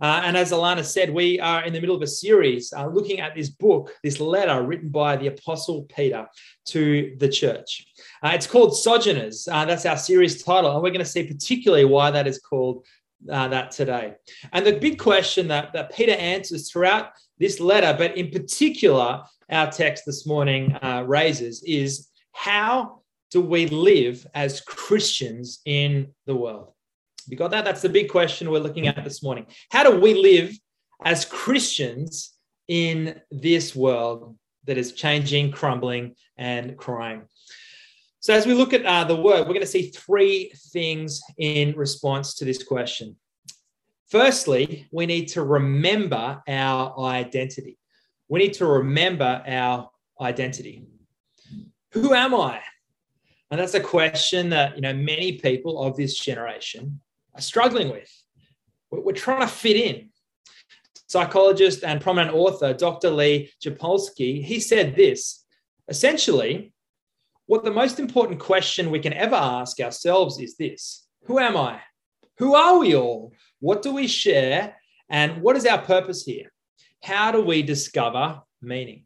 Uh, and as Alana said, we are in the middle of a series uh, looking at this book, this letter written by the Apostle Peter to the church. Uh, it's called Sojourners. Uh, that's our series title. And we're going to see particularly why that is called uh, that today. And the big question that, that Peter answers throughout this letter, but in particular, our text this morning uh, raises is how do we live as Christians in the world? You got that? That's the big question we're looking at this morning. How do we live as Christians in this world that is changing, crumbling, and crying? So, as we look at uh, the word, we're going to see three things in response to this question. Firstly, we need to remember our identity. We need to remember our identity. Who am I? And that's a question that you know many people of this generation are struggling with. We're trying to fit in. Psychologist and prominent author Dr. Lee Japolsky, he said this essentially, what the most important question we can ever ask ourselves is this Who am I? Who are we all? What do we share? And what is our purpose here? How do we discover meaning?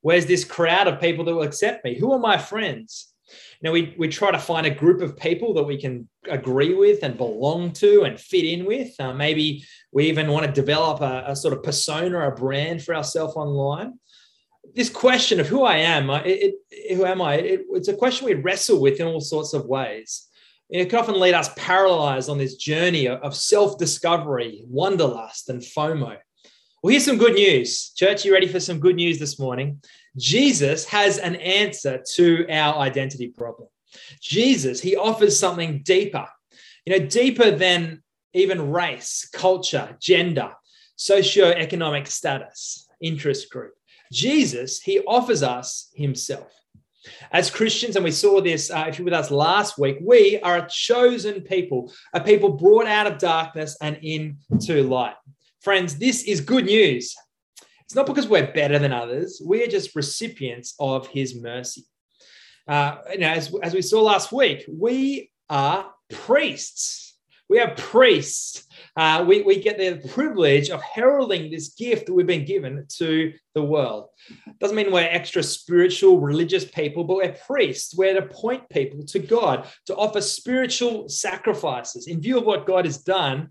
Where's this crowd of people that will accept me? Who are my friends? You know, we, we try to find a group of people that we can agree with and belong to and fit in with. Uh, maybe we even want to develop a, a, sort of persona, a brand for ourselves online. This question of who I am, it, it, who am I? It, it's a question we wrestle with in all sorts of ways. It can often lead us paralyzed on this journey of, self discovery, wanderlust, and FOMO. Well, here's some good news. Church, you ready for some good news this morning? Jesus has an answer to our identity problem. Jesus, he offers something deeper, you know, deeper than even race, culture, gender, socio-economic status, interest group. Jesus, he offers us himself. As Christians, and we saw this uh, if you were with us last week, we are a chosen people, a people brought out of darkness and into light. Friends, this is good news. It's not because we're better than others. We are just recipients of his mercy. Uh, you know, as, as we saw last week, we are priests. We are priests. Uh, we, we get the privilege of heralding this gift that we've been given to the world. Doesn't mean we're extra spiritual, religious people, but we're priests. We're to point people to God, to offer spiritual sacrifices in view of what God has done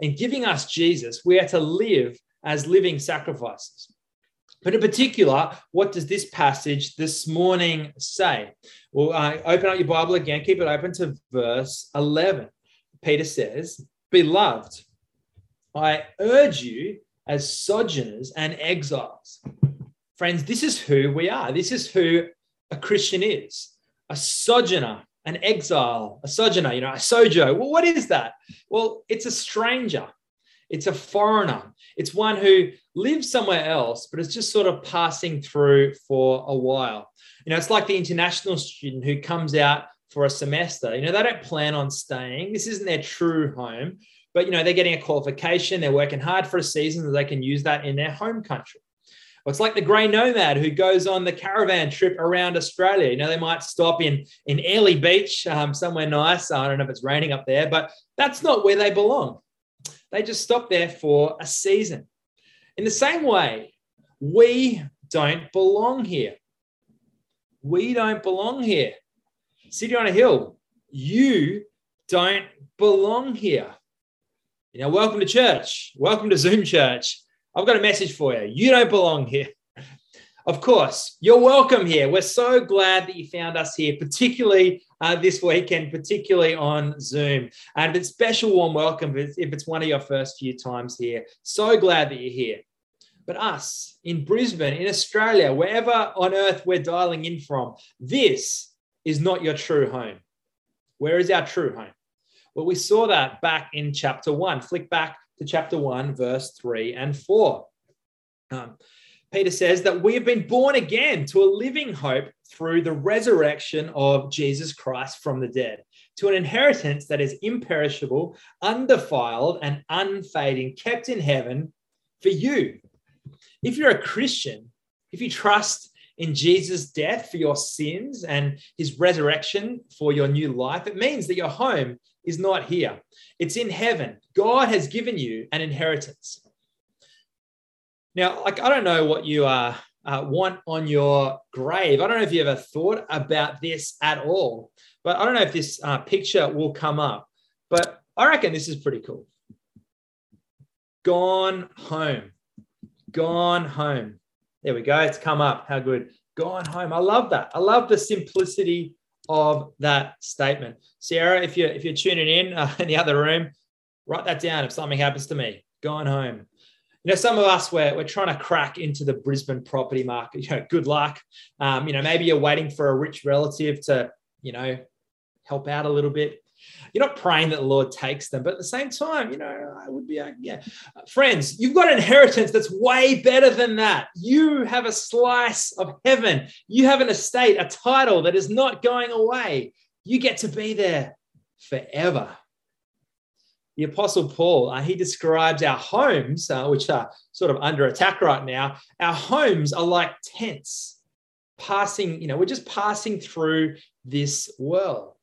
in giving us Jesus. We are to live as living sacrifices. But in particular, what does this passage this morning say? Well, uh, open up your Bible again, keep it open to verse 11. Peter says, Beloved, I urge you as sojourners and exiles. Friends, this is who we are. This is who a Christian is a sojourner, an exile, a sojourner, you know, a sojo. Well, what is that? Well, it's a stranger. It's a foreigner. It's one who lives somewhere else, but is just sort of passing through for a while. You know, it's like the international student who comes out for a semester. You know, they don't plan on staying. This isn't their true home, but you know, they're getting a qualification. They're working hard for a season that they can use that in their home country. Or it's like the grey nomad who goes on the caravan trip around Australia. You know, they might stop in in Airlie Beach, um, somewhere nice. I don't know if it's raining up there, but that's not where they belong. They just stop there for a season. In the same way, we don't belong here. We don't belong here. City on a hill, you don't belong here. You know, welcome to church. Welcome to Zoom church. I've got a message for you. You don't belong here. Of course, you're welcome here. We're so glad that you found us here, particularly uh, this weekend, particularly on Zoom. And it's special warm welcome if it's one of your first few times here. So glad that you're here. But us in Brisbane, in Australia, wherever on earth we're dialing in from, this is not your true home. Where is our true home? Well, we saw that back in chapter one. Flick back to chapter one, verse three and four. Um, Peter says that we have been born again to a living hope through the resurrection of Jesus Christ from the dead. to an inheritance that is imperishable, undefiled, and unfading, kept in heaven for you. If you're a Christian, if you trust in Jesus' death for your sins and his resurrection for your new life, it means that your home is not here, it's in heaven. God has given you an inheritance. Now, like, I don't know what you uh, uh, want on your grave. I don't know if you ever thought about this at all, but I don't know if this uh, picture will come up. But I reckon this is pretty cool. Gone home. Gone home. There we go. It's come up. How good. Gone home. I love that. I love the simplicity of that statement. Sarah, if you're if you're tuning in uh, in the other room, write that down if something happens to me. going home you know, some of us we're, we're trying to crack into the Brisbane property market. You know, good luck. Um, you know, maybe you're waiting for a rich relative to, you know, help out a little bit. You're not praying that the Lord takes them, but at the same time, you know, I would be, uh, yeah, friends, you've got an inheritance that's way better than that. You have a slice of heaven. You have an estate, a title that is not going away. You get to be there forever the Apostle Paul, uh, he describes our homes, uh, which are sort of under attack right now. Our homes are like tents passing, you know, we're just passing through this world.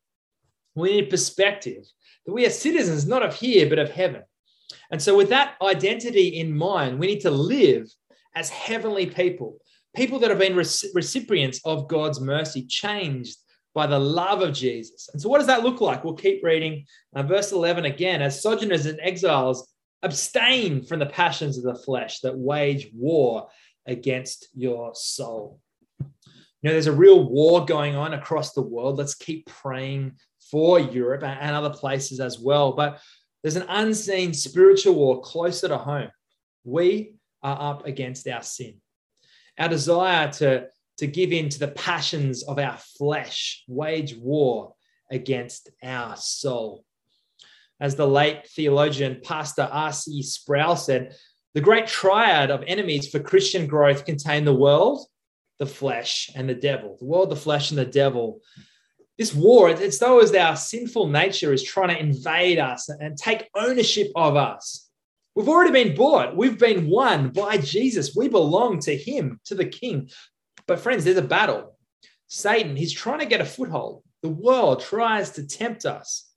We need perspective that we are citizens not of here, but of heaven. And so, with that identity in mind, we need to live as heavenly people, people that have been recipients of God's mercy, changed by the love of Jesus. And so, what does that look like? We'll keep reading. Uh, verse 11 again as sojourners and exiles, abstain from the passions of the flesh that wage war against your soul. You know, there's a real war going on across the world. Let's keep praying for Europe and other places as well. But there's an unseen spiritual war closer to home. We are up against our sin. Our desire to to give in to the passions of our flesh, wage war against our soul. As the late theologian Pastor R.C. Sproul said, the great triad of enemies for Christian growth contain the world, the flesh, and the devil. The world, the flesh, and the devil. This war, it's though as our sinful nature is trying to invade us and take ownership of us. We've already been bought. We've been won by Jesus. We belong to Him, to the King. But friends, there's a battle. Satan, he's trying to get a foothold. The world tries to tempt us.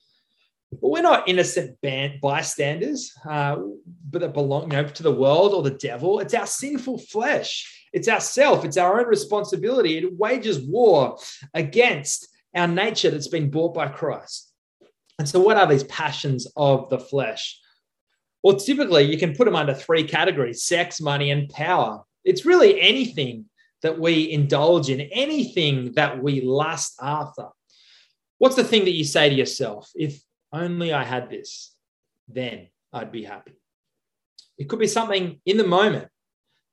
But we're not innocent bystanders, uh, but that belong you know, to the world or the devil. It's our sinful flesh. It's ourself. It's our own responsibility. It wages war against our nature that's been bought by Christ. And so, what are these passions of the flesh? Well, typically, you can put them under three categories sex, money, and power. It's really anything that we indulge in, anything that we lust after. What's the thing that you say to yourself? If only I had this, then I'd be happy. It could be something in the moment,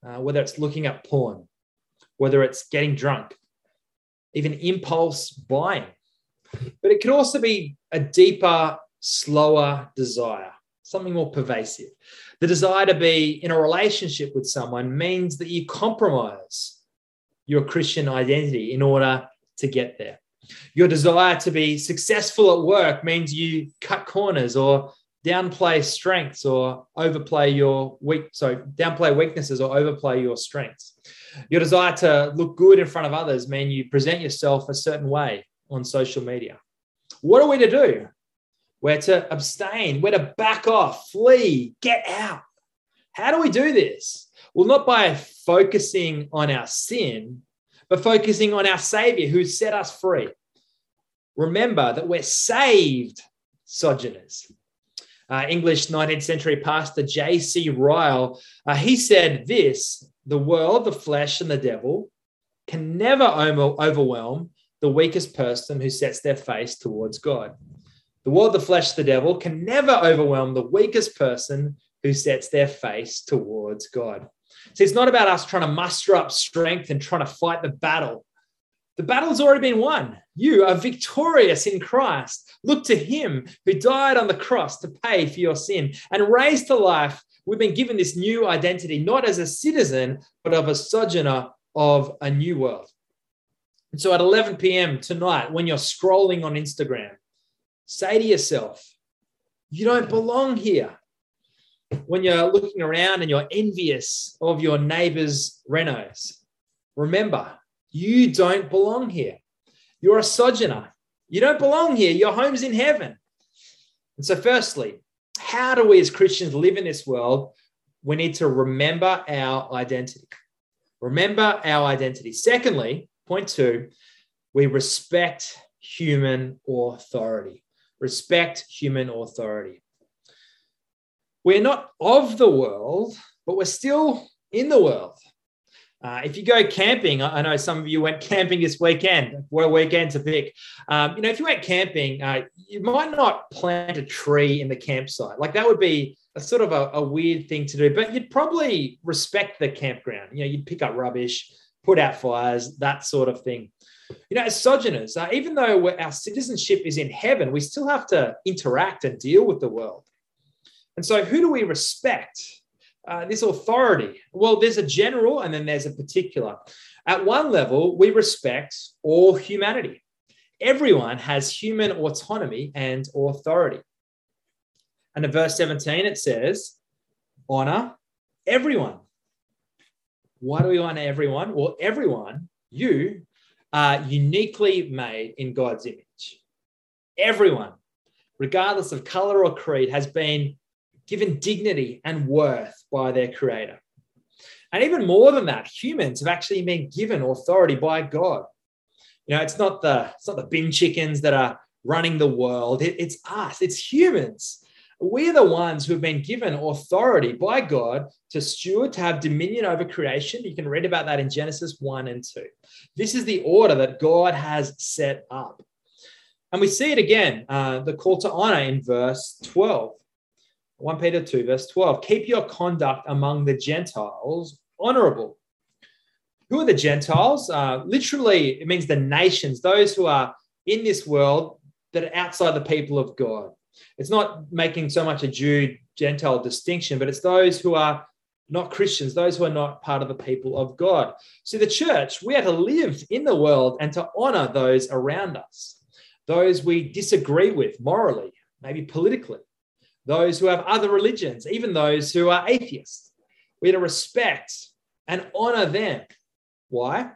uh, whether it's looking at porn, whether it's getting drunk, even impulse buying. But it could also be a deeper, slower desire, something more pervasive. The desire to be in a relationship with someone means that you compromise your Christian identity in order to get there. Your desire to be successful at work means you cut corners or downplay strengths or overplay your weak so downplay weaknesses or overplay your strengths. Your desire to look good in front of others mean you present yourself a certain way on social media. What are we to do? We're to abstain, we're to back off, flee, get out. How do we do this? Well, not by focusing on our sin, but focusing on our Savior who set us free. Remember that we're saved sojourners. Uh, English 19th century pastor J.C. Ryle, uh, he said this the world, the flesh, and the devil can never overwhelm the weakest person who sets their face towards God. The world, the flesh, the devil can never overwhelm the weakest person who sets their face towards God. See, it's not about us trying to muster up strength and trying to fight the battle. The battle's already been won. You are victorious in Christ. Look to him who died on the cross to pay for your sin and raised to life. We've been given this new identity, not as a citizen, but of a sojourner of a new world. And so at 11 p.m. tonight, when you're scrolling on Instagram, say to yourself, you don't belong here. When you're looking around and you're envious of your neighbor's Renos, remember, you don't belong here. You're a sojourner. You don't belong here. Your home's in heaven. And so, firstly, how do we as Christians live in this world? We need to remember our identity. Remember our identity. Secondly, point two, we respect human authority. Respect human authority. We're not of the world, but we're still in the world. Uh, if you go camping, I know some of you went camping this weekend. What a weekend to pick! Um, you know, if you went camping, uh, you might not plant a tree in the campsite. Like that would be a sort of a, a, weird thing to do, but you'd probably respect the campground. You know, you'd pick up rubbish, put out fires, that sort of thing. You know, as sojourners, uh, even though our citizenship is in heaven, we still have to interact and deal with the world. And so, who do we respect? Uh, this authority? Well, there's a general and then there's a particular. At one level, we respect all humanity. Everyone has human autonomy and authority. And in verse 17, it says, honor everyone. Why do we honor everyone? Well, everyone, you are uniquely made in God's image. Everyone, regardless of color or creed, has been given dignity and worth by their creator. And even more than that, humans have actually been given authority by God. You know, it's not the it's not the bin chickens that are running the world. It, it's us. It's humans we're the ones who have been given authority by God to steward, to have dominion over creation. You can read about that in Genesis 1 and 2. This is the order that God has set up. And we see it again, uh, the call to honor in verse 12. 1 Peter 2, verse 12. Keep your conduct among the Gentiles honorable. Who are the Gentiles? Uh, literally, it means the nations, those who are in this world that are outside the people of God. It's not making so much a Jew Gentile distinction, but it's those who are not Christians, those who are not part of the people of God. See, the church, we are to live in the world and to honor those around us, those we disagree with morally, maybe politically, those who have other religions, even those who are atheists. We are to respect and honor them. Why?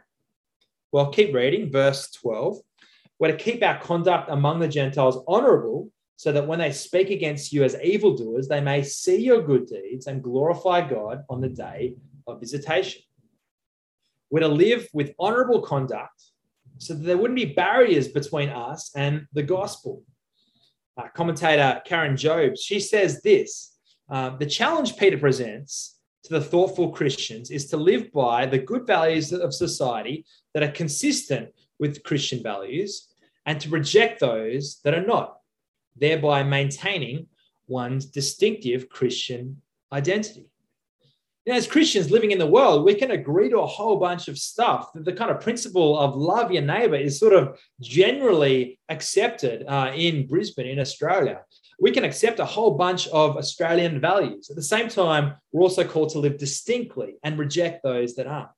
Well, keep reading, verse 12. We're to keep our conduct among the Gentiles honorable so that when they speak against you as evildoers, they may see your good deeds and glorify God on the day of visitation. We're to live with honorable conduct so that there wouldn't be barriers between us and the gospel. Uh, commentator Karen Jobes, she says this uh, The challenge Peter presents to the thoughtful Christians is to live by the good values of society that are consistent with Christian values and to reject those that are not thereby maintaining one's distinctive Christian identity. As Christians living in the world, we can agree to a whole bunch of stuff. The kind of principle of love your neighbor is sort of generally accepted uh, in Brisbane, in Australia. We can accept a whole bunch of Australian values. At the same time, we're also called to live distinctly and reject those that aren't.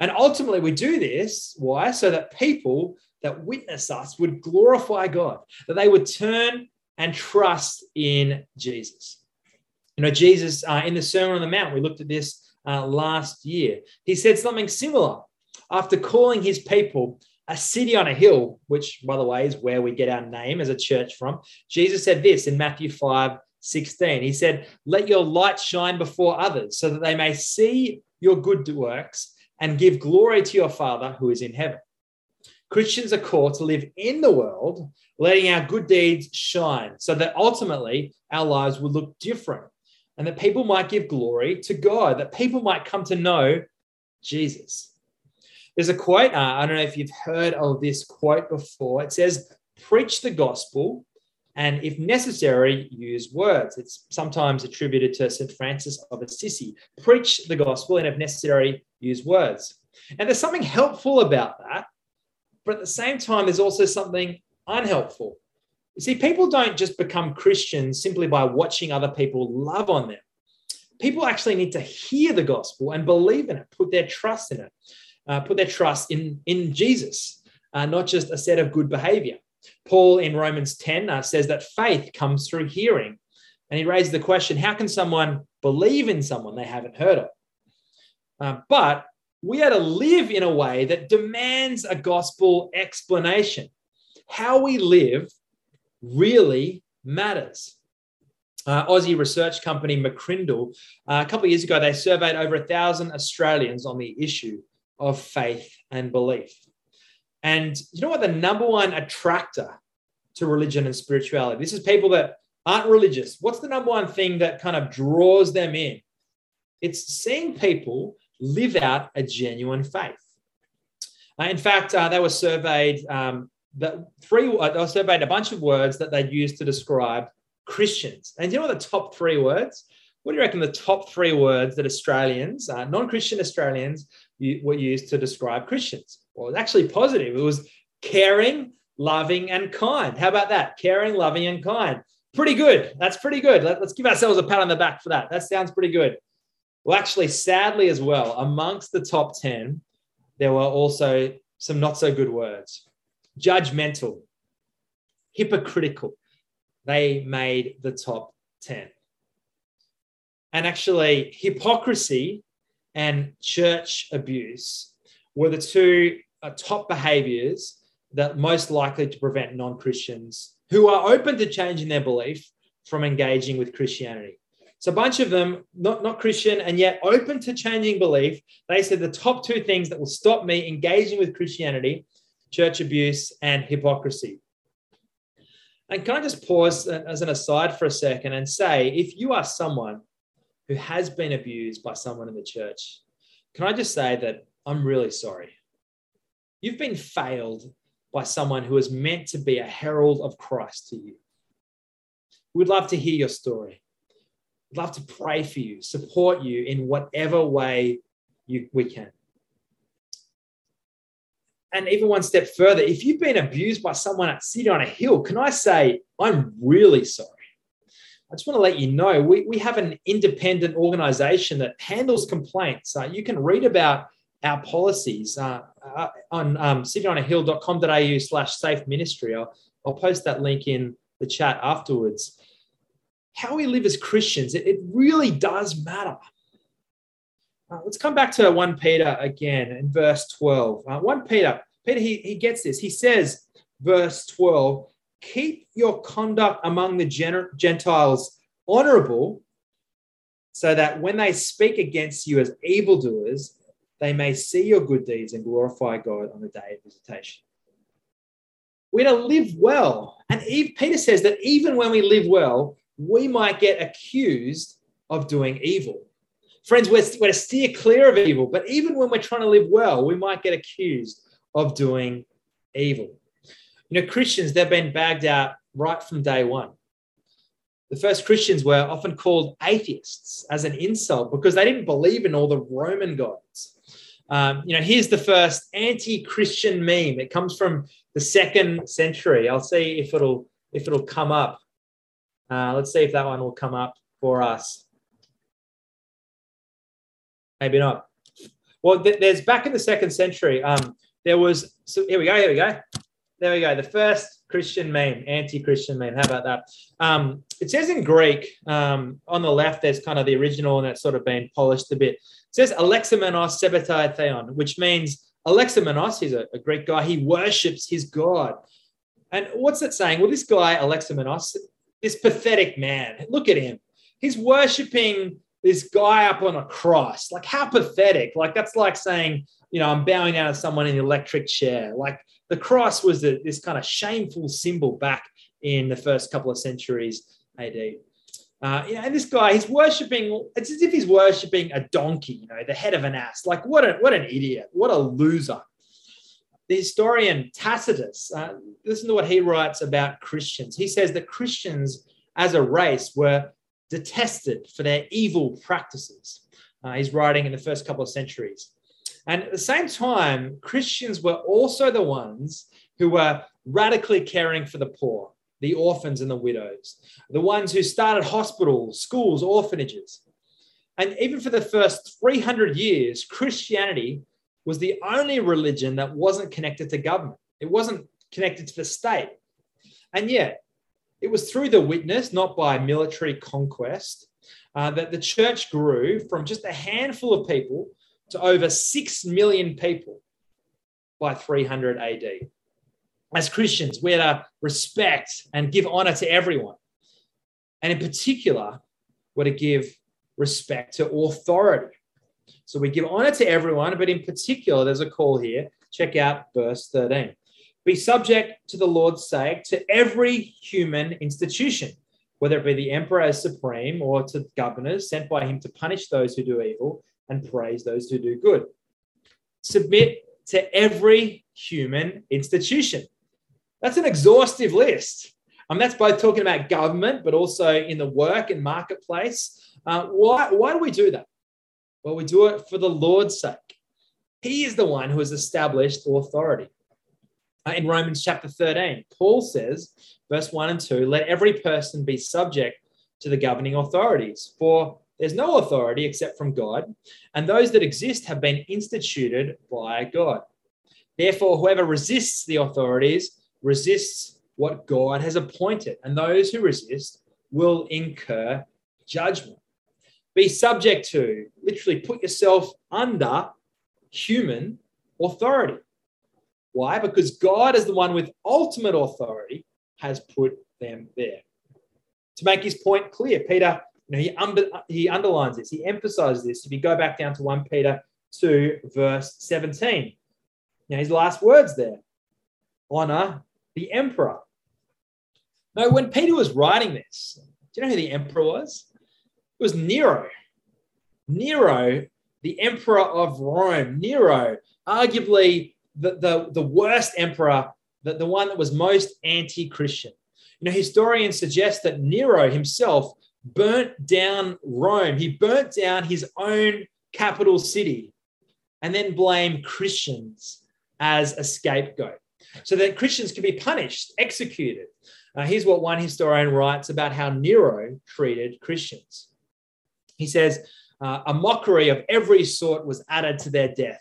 And ultimately, we do this, why? So that people that witness us would glorify God, that they would turn and trust in Jesus. You know, Jesus uh, in the Sermon on the Mount, we looked at this uh, last year. He said something similar after calling his people a city on a hill, which, by the way, is where we get our name as a church from. Jesus said this in Matthew 5 16. He said, Let your light shine before others so that they may see your good works and give glory to your Father who is in heaven. Christians are called to live in the world, letting our good deeds shine so that ultimately our lives will look different and that people might give glory to God, that people might come to know Jesus. There's a quote, uh, I don't know if you've heard of this quote before. It says, Preach the gospel, and if necessary, use words. It's sometimes attributed to St. Francis of Assisi. Preach the gospel, and if necessary, use words. And there's something helpful about that but at the same time, there's also something unhelpful. You see, people don't just become Christians simply by watching other people love on them. People actually need to hear the gospel and believe in it, put their trust in it, uh, put their trust in, in Jesus, uh, not just a set of good behavior. Paul in Romans 10 uh, says that faith comes through hearing. And he raises the question how can someone believe in someone they haven't heard of? Uh, but we are to live in a way that demands a gospel explanation. How we live really matters. Uh, Aussie research company McCrindle, uh, a couple of years ago, they surveyed over a thousand Australians on the issue of faith and belief. And you know what the number one attractor to religion and spirituality? This is people that aren't religious. What's the number one thing that kind of draws them in? It's seeing people live out a genuine faith. Uh, in fact, uh, they were surveyed um, that three. Uh, they were surveyed a bunch of words that they'd used to describe Christians. And do you know the top three words? What do you reckon the top three words that Australians, uh, non-Christian Australians, were used to describe Christians? Well, it's actually positive. It was caring, loving, and kind. How about that? Caring, loving, and kind. Pretty good. That's pretty good. Let, us give ourselves a pat on the back for that. That sounds pretty good. Well, actually, sadly, as well, amongst the top 10, there were also some not so good words judgmental, hypocritical. They made the top 10. And actually, hypocrisy and church abuse were the two uh, top behaviors that most likely to prevent non Christians who are open to changing their belief from engaging with Christianity. So a bunch of them, not, not Christian and yet open to changing belief, they said the top two things that will stop me engaging with Christianity, church abuse and hypocrisy. And can I just pause uh, as an aside for a second and say, if you are someone who has been abused by someone in the church, can I just say that I'm really sorry. You've been failed by someone who is meant to be a herald of Christ to you. We'd love to hear your story. We'd love to pray for you, support you in whatever way you, we can. And even one step further, if you've been abused by someone at City on a Hill, can I say, I'm really sorry? I just want to let you know we, we have an independent organization that handles complaints. Uh, you can read about our policies uh, uh, on um, cityonahill.com.au slash safe ministry. I'll, I'll post that link in the chat afterwards. How we live as Christians, it, it really does matter. Uh, let's come back to 1 Peter again in verse 12. Uh, 1 Peter, Peter, he, he gets this. He says, verse 12, keep your conduct among the Gentiles honorable, so that when they speak against you as evildoers, they may see your good deeds and glorify God on the day of visitation. We're to live well. And Eve, Peter says that even when we live well, we might get accused of doing evil. Friends, we're, we're to steer clear of evil, but even when we're trying to live well, we might get accused of doing evil. You know, Christians, they've been bagged out right from day one. The first Christians were often called atheists as an insult because they didn't believe in all the Roman gods. Um, you know, here's the first anti-Christian meme. It comes from the second century. I'll see if it'll if it'll come up. Uh, let's see if that one will come up for us. Maybe not. Well, th- there's back in the second century. Um, there was so here we go. Here we go. There we go. The first Christian meme, anti-Christian meme. How about that? Um, it says in Greek um, on the left. There's kind of the original, and that's sort of been polished a bit. It says Alexamenos Sebetai Theon, which means Alexamenos. He's a, a Greek guy. He worships his god. And what's it saying? Well, this guy Alexamenos, this pathetic man. Look at him. He's worshiping this guy up on a cross. Like how pathetic. Like that's like saying, you know, I'm bowing down to someone in the electric chair. Like the cross was this kind of shameful symbol back in the first couple of centuries AD. Uh, you know, and this guy, he's worshiping, it's as if he's worshiping a donkey, you know, the head of an ass. Like, what, a, what an idiot. What a loser. The historian Tacitus, uh, listen to what he writes about Christians. He says that Christians as a race were detested for their evil practices. Uh, he's writing in the first couple of centuries. And at the same time, Christians were also the ones who were radically caring for the poor, the orphans and the widows, the ones who started hospitals, schools, orphanages. And even for the first 300 years, Christianity was the only religion that wasn't connected to government. It wasn't connected to the state. And yet, it was through the witness, not by military conquest, uh, that the church grew from just a handful of people to over 6 million people by 300 AD. As Christians, we're to respect and give honor to everyone. And in particular, we're to give respect to authority. So we give honor to everyone, but in particular, there's a call here. Check out verse 13. Be subject to the Lord's sake to every human institution, whether it be the emperor as supreme or to governors sent by him to punish those who do evil and praise those who do good. Submit to every human institution. That's an exhaustive list. Um, that's both talking about government, but also in the work and marketplace. Uh, why, why do we do that? Well, we do it for the Lord's sake. He is the one who has established authority. Uh, in Romans chapter 13, Paul says, verse 1 and 2, let every person be subject to the governing authorities, for there's no authority except from God, and those that exist have been instituted by God. Therefore, whoever resists the authorities resists what God has appointed, and those who resist will incur judgment. Be subject to, literally put yourself under human authority. Why? Because God, is the one with ultimate authority, has put them there. To make his point clear, Peter, you know, he, he underlines this, he emphasizes this. If you go back down to 1 Peter 2, verse 17, now his last words there honor the emperor. Now, when Peter was writing this, do you know who the emperor was? It was Nero. Nero, the emperor of Rome. Nero, arguably the, the, the worst emperor, the, the one that was most anti Christian. You know, historians suggest that Nero himself burnt down Rome. He burnt down his own capital city and then blamed Christians as a scapegoat so that Christians could be punished, executed. Uh, here's what one historian writes about how Nero treated Christians. He says, uh, a mockery of every sort was added to their death.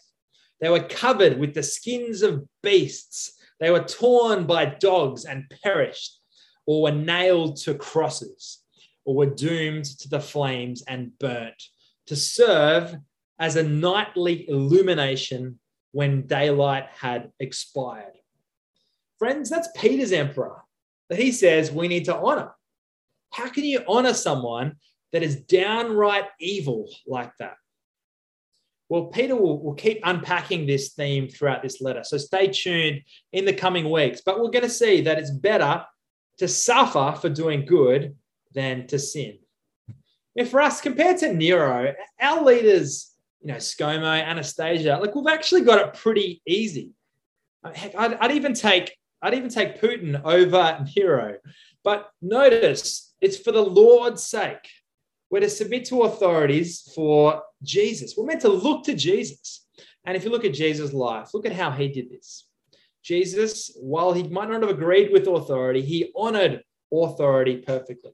They were covered with the skins of beasts. They were torn by dogs and perished, or were nailed to crosses, or were doomed to the flames and burnt to serve as a nightly illumination when daylight had expired. Friends, that's Peter's emperor that he says we need to honor. How can you honor someone that is downright evil like that? Well, Peter will, will keep unpacking this theme throughout this letter. So stay tuned in the coming weeks. But we're going to see that it's better to suffer for doing good than to sin. If for us, compared to Nero, our leaders, you know, ScoMo, Annastacia, like we've actually got it pretty easy. Uh, heck, I'd, I'd even take I'd even take Putin over Nero. But notice it's for the Lord's sake. We're to submit to authorities for Jesus. We're meant to look to Jesus. And if you look at Jesus' life, look at how he did this. Jesus, while he might not have agreed with authority, he honored authority perfectly.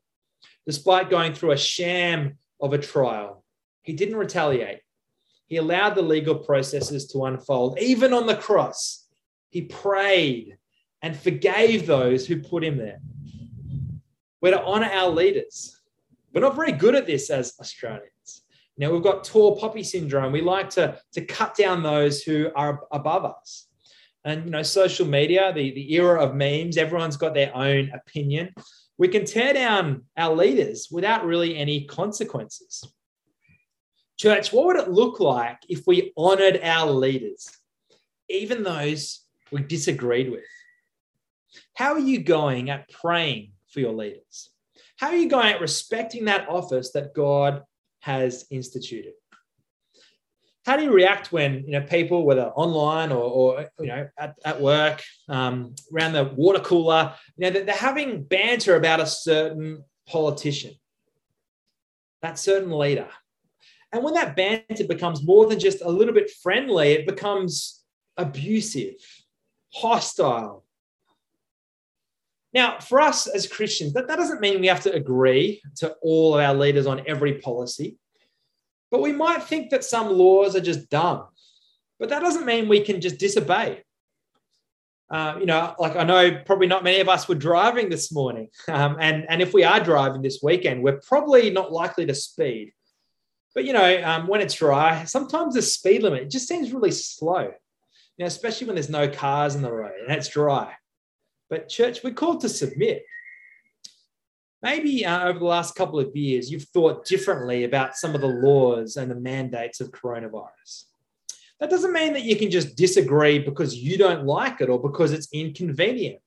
Despite going through a sham of a trial, he didn't retaliate. He allowed the legal processes to unfold. Even on the cross, he prayed and forgave those who put him there. We're to honor our leaders. We're not very good at this as Australians. Now we've got tall poppy syndrome. We like to, to cut down those who are above us. And you know, social media, the, the era of memes, everyone's got their own opinion. We can tear down our leaders without really any consequences. Church, what would it look like if we honored our leaders, even those we disagreed with? How are you going at praying for your leaders? How are you going at respecting that office that God has instituted? How do you react when you know people, whether online or, or you know at, at work, um, around the water cooler, you know they're having banter about a certain politician, that certain leader, and when that banter becomes more than just a little bit friendly, it becomes abusive, hostile, now, for us as Christians, that, that doesn't mean we have to agree to all of our leaders on every policy, but we might think that some laws are just dumb. But that doesn't mean we can just disobey. uh, you know, like I know probably not many of us were driving this morning. Um, and, and if we are driving this weekend, we're probably not likely to speed. But, you know, um, when it's dry, sometimes the speed limit just seems really slow, you know, especially when there's no cars in the road and it's dry. But, church, we're called to submit. Maybe uh, over the last couple of years, you've thought differently about some of the laws and the mandates of coronavirus. That doesn't mean that you can just disagree because you don't like it or because it's inconvenient.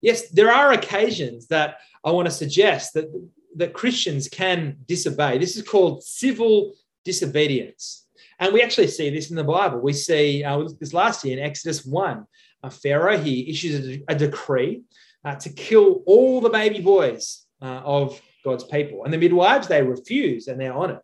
Yes, there are occasions that I want to suggest that, that Christians can disobey. This is called civil disobedience. And we actually see this in the Bible. We see uh, this last year in Exodus 1. Pharaoh, he issues a, a decree uh, to kill all the baby boys uh, of God's people. And the midwives, they refuse and they're on it.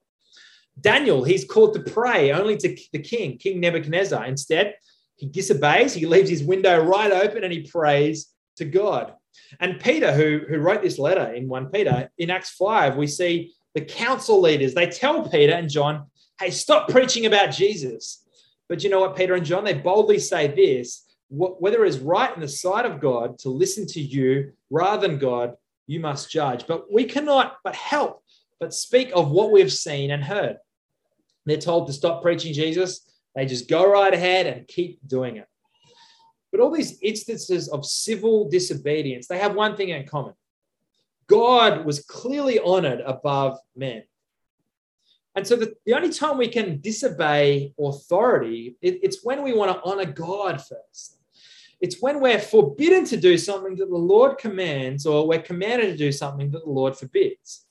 Daniel, he's called to pray only to the king, King Nebuchadnezzar. Instead, he disobeys, he leaves his window right open and he prays to God. And Peter, who, who wrote this letter in 1 Peter, in Acts 5, we see the council leaders, they tell Peter and John, hey, stop preaching about Jesus. But you know what, Peter and John, they boldly say this whether it is right in the sight of God to listen to you rather than God, you must judge. But we cannot but help but speak of what we've seen and heard. They're told to stop preaching Jesus. They just go right ahead and keep doing it. But all these instances of civil disobedience, they have one thing in common God was clearly honored above men. And so the, the only time we can disobey authority, it, it's when we want to honor God first. It's when we're forbidden to do something that the Lord commands, or we're commanded to do something that the Lord forbids.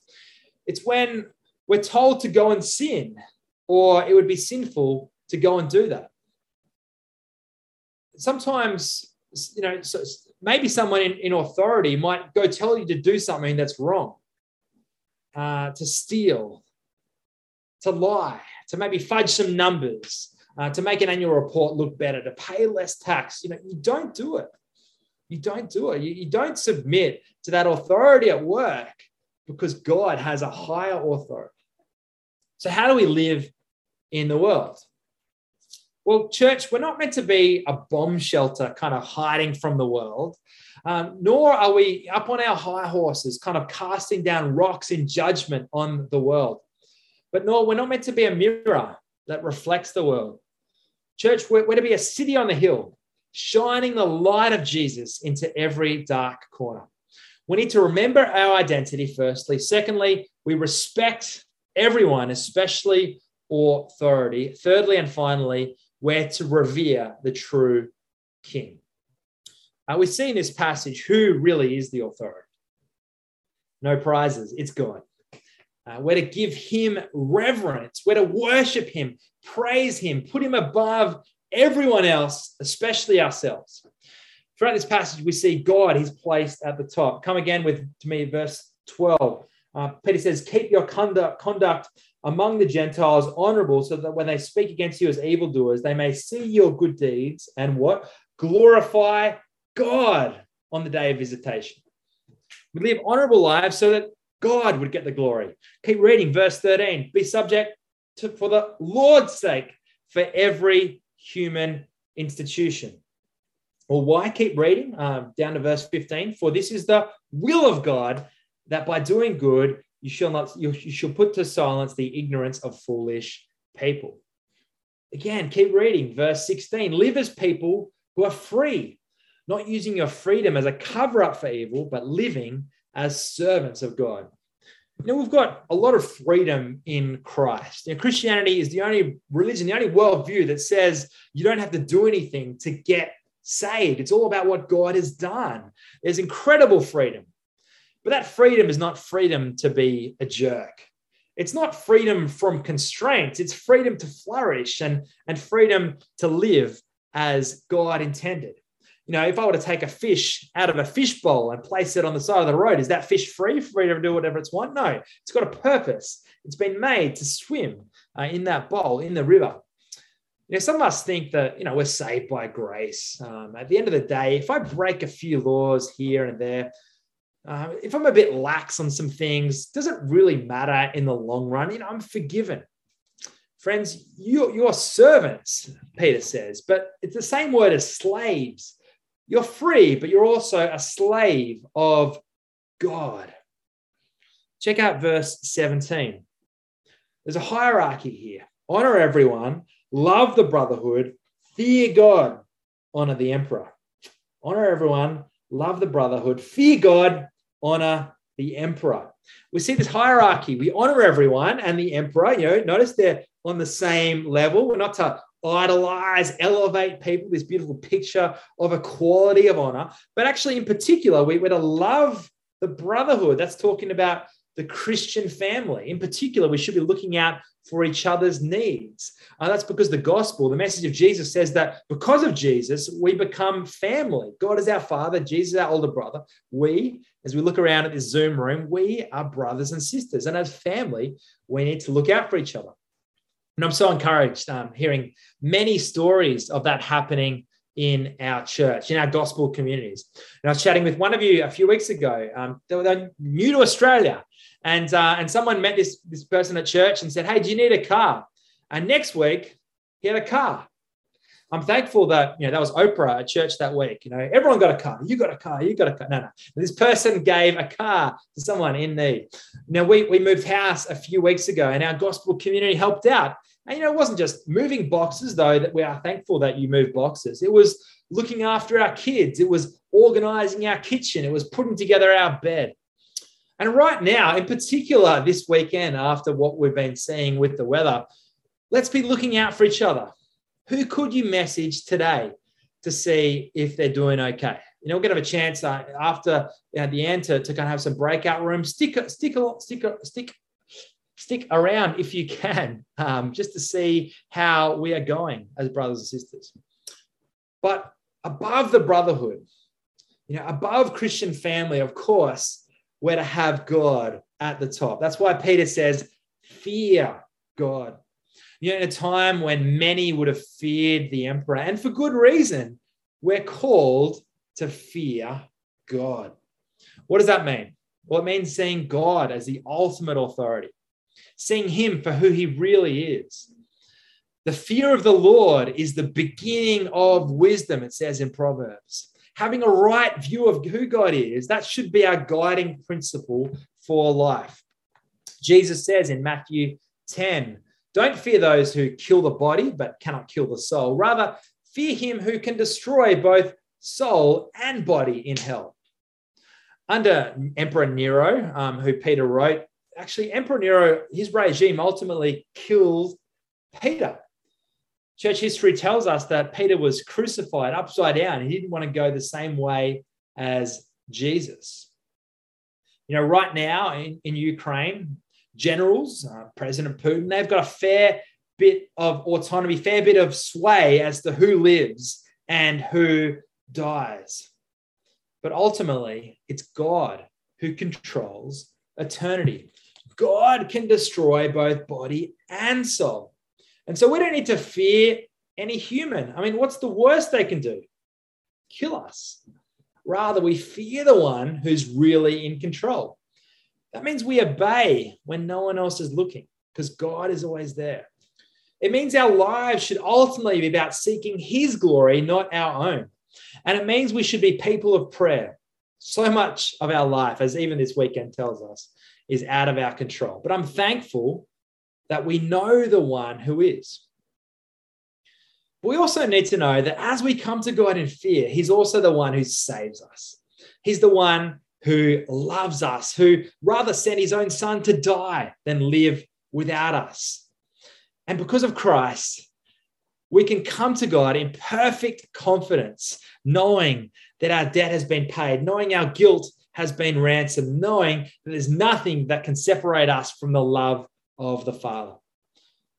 It's when we're told to go and sin or it would be sinful to go and do that. Sometimes, you know, so maybe someone in, in authority might go tell you to do something that's wrong, uh, to steal, to lie, to maybe fudge some numbers, uh, to make an annual report look better, to pay less tax. You know, you don't do it. You don't do it. You, you don't submit to that authority at work because God has a higher authority. So, how do we live in the world. Well, church, we're not meant to be a bomb shelter kind of hiding from the world, um, nor are we up on our high horses, kind of casting down rocks in judgment on the world. But nor we're not meant to be a mirror that reflects the world. Church, we're, we're to be a city on the hill, shining the light of Jesus into every dark corner. We need to remember our identity, firstly. Secondly, we respect everyone, especially authority. Thirdly and finally, we're to revere the true king. Uh, we see in this passage who really is the authority. No prizes, it's God. Uh, we're to give him reverence, we're to worship him, praise him, put him above everyone else, especially ourselves. Throughout this passage, we see God, he's placed at the top. Come again with to me, verse 12. Uh, Peter says, Keep your conduct, conduct among the Gentiles honorable, so that when they speak against you as evildoers, they may see your good deeds and what? Glorify God on the day of visitation. We live honorable lives so that God would get the glory. Keep reading verse 13. Be subject to, for the Lord's sake, for every human institution. Well, why keep reading? Um, down to verse 15. For this is the will of God that by doing good you shall not you, you shall put to silence the ignorance of foolish people. Again, keep reading verse 16. Live as people who are free, not using your freedom as a cover up for evil, but living as servants of God. Know, we've got a lot of freedom in Christ. You know, Christianity is the only religion, the only worldview that says you don't have to do anything to get saved. It's all about what God has done. There's incredible freedom. But that freedom is not freedom to be a jerk. It's not freedom from constraints. It's freedom to flourish and, and freedom to live as God intended. You know, if I were to take a fish out of a fish bowl and place it on the side of the road, is that fish free, free to do whatever it's want? No, it's got a purpose. It's been made to swim uh, in that bowl, in the river. You know, some of us think that, you know, we're saved by grace. Um, at the end of the day, if I break a few laws here and there, uh, if I'm a bit lax on some things, doesn't really matter in the long run. You know, I'm forgiven. Friends, you, you're servants, Peter says, but it's the same word as slaves. You're free, but you're also a slave of God. Check out verse 17. There's a hierarchy here. Honor everyone, love the brotherhood, fear God, honor the emperor. Honor everyone, love the brotherhood, fear God, honor the emperor. We see this hierarchy. We honor everyone and the emperor. You know, notice they're on the same level. We're not to idolize, elevate people, this beautiful picture of equality of honor. But actually, in particular, we, we're to love the brotherhood. That's talking about the Christian family. In particular, we should be looking out for each other's needs. Uh, that's because the gospel, the message of Jesus says that because of Jesus, we become family. God is our father, Jesus is our older brother. We, as we look around at this Zoom room, we are brothers and sisters. And as family, we need to look out for each other. And I'm so encouraged um, hearing many stories of that happening in our church, in our gospel communities. And I was chatting with one of you a few weeks ago. Um, they were new to Australia, and uh, and someone met this this person at church and said, "Hey, do you need a car?" And next week, he had a car. I'm thankful that you know that was Oprah at church that week. You know, everyone got a car. You got a car. You got a car. No, no. This person gave a car to someone in need. Now we we moved house a few weeks ago, and our gospel community helped out. And you know, it wasn't just moving boxes, though. That we are thankful that you move boxes. It was looking after our kids. It was organizing our kitchen. It was putting together our bed. And right now, in particular, this weekend, after what we've been seeing with the weather, let's be looking out for each other. Who could you message today to see if they're doing okay? You know, we're going to have a chance uh, after at the end to, to kind of have some breakout rooms. Stick, stick, stick, stick, stick around if you can, um, just to see how we are going as brothers and sisters. But above the brotherhood, you know, above Christian family, of course, we're to have God at the top. That's why Peter says, fear God. You know, in a time when many would have feared the emperor, and for good reason, we're called to fear God. What does that mean? Well, it means seeing God as the ultimate authority, seeing Him for who He really is. The fear of the Lord is the beginning of wisdom, it says in Proverbs. Having a right view of who God is, that should be our guiding principle for life. Jesus says in Matthew 10 don't fear those who kill the body but cannot kill the soul. Rather, fear him who can destroy both soul and body in hell. Under Emperor Nero, um, who Peter wrote, actually, Emperor Nero, his regime ultimately killed Peter. Church history tells us that Peter was crucified upside down. He didn't want to go the same way as Jesus. You know, right now in, in Ukraine, generals, uh, President Putin, they've got a fair bit of autonomy, fair bit of sway as to who lives and who dies. But ultimately, it's God who controls eternity. God can destroy both body and soul. And so we don't need to fear any human. I mean, what's the worst they can do? Kill us. Rather, we fear the one who's really in control. That means we obey when no one else is looking because God is always there. It means our lives should ultimately be about seeking His glory, not our own. And it means we should be people of prayer. So much of our life, as even this weekend tells us, is out of our control. But I'm thankful that we know the one who is. We also need to know that as we come to God in fear, He's also the one who saves us. He's the one who loves us, who rather sent his own son to die than live without us. And because of Christ, we can come to God in perfect confidence, knowing that our debt has been paid, knowing our guilt has been ransomed, knowing that there's nothing that can separate us from the love of the Father.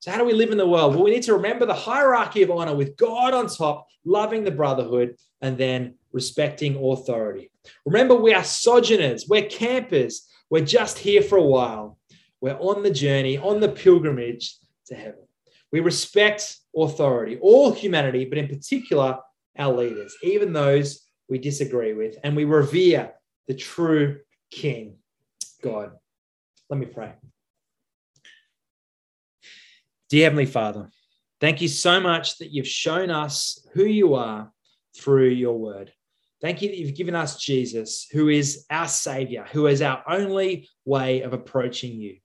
So, how do we live in the world? Well, we need to remember the hierarchy of honor with God on top, loving the brotherhood, and then respecting authority. Remember, we are sojourners, we're campers, we're just here for a while. We're on the journey, on the pilgrimage to heaven. We respect authority, all humanity, but in particular, our leaders, even those we disagree with, and we revere the true King, God. Let me pray. Dear Heavenly Father, thank you so much that you've shown us who you are through your word. Thank you that you've given us Jesus, who is our Savior, who is our only way of approaching you.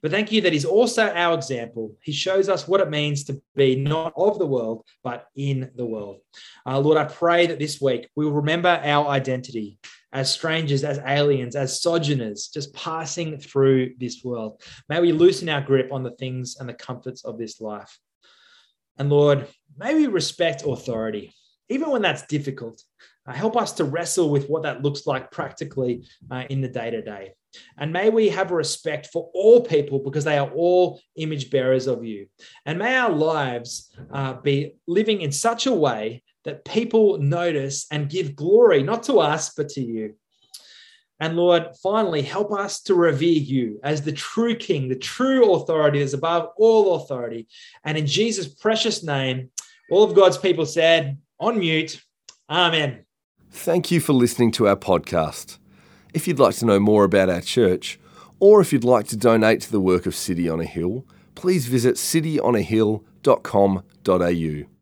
But thank you that He's also our example. He shows us what it means to be not of the world, but in the world. Uh, Lord, I pray that this week we will remember our identity as strangers, as aliens, as sojourners, just passing through this world. May we loosen our grip on the things and the comforts of this life. And Lord, may we respect authority, even when that's difficult. Uh, help us to wrestle with what that looks like practically uh, in the day to day. And may we have a respect for all people because they are all image bearers of you. And may our lives uh, be living in such a way that people notice and give glory, not to us, but to you. And Lord, finally, help us to revere you as the true King, the true authority that's above all authority. And in Jesus' precious name, all of God's people said, on mute, Amen. Thank you for listening to our podcast. If you'd like to know more about our church, or if you'd like to donate to the work of City on a Hill, please visit cityonahill.com.au.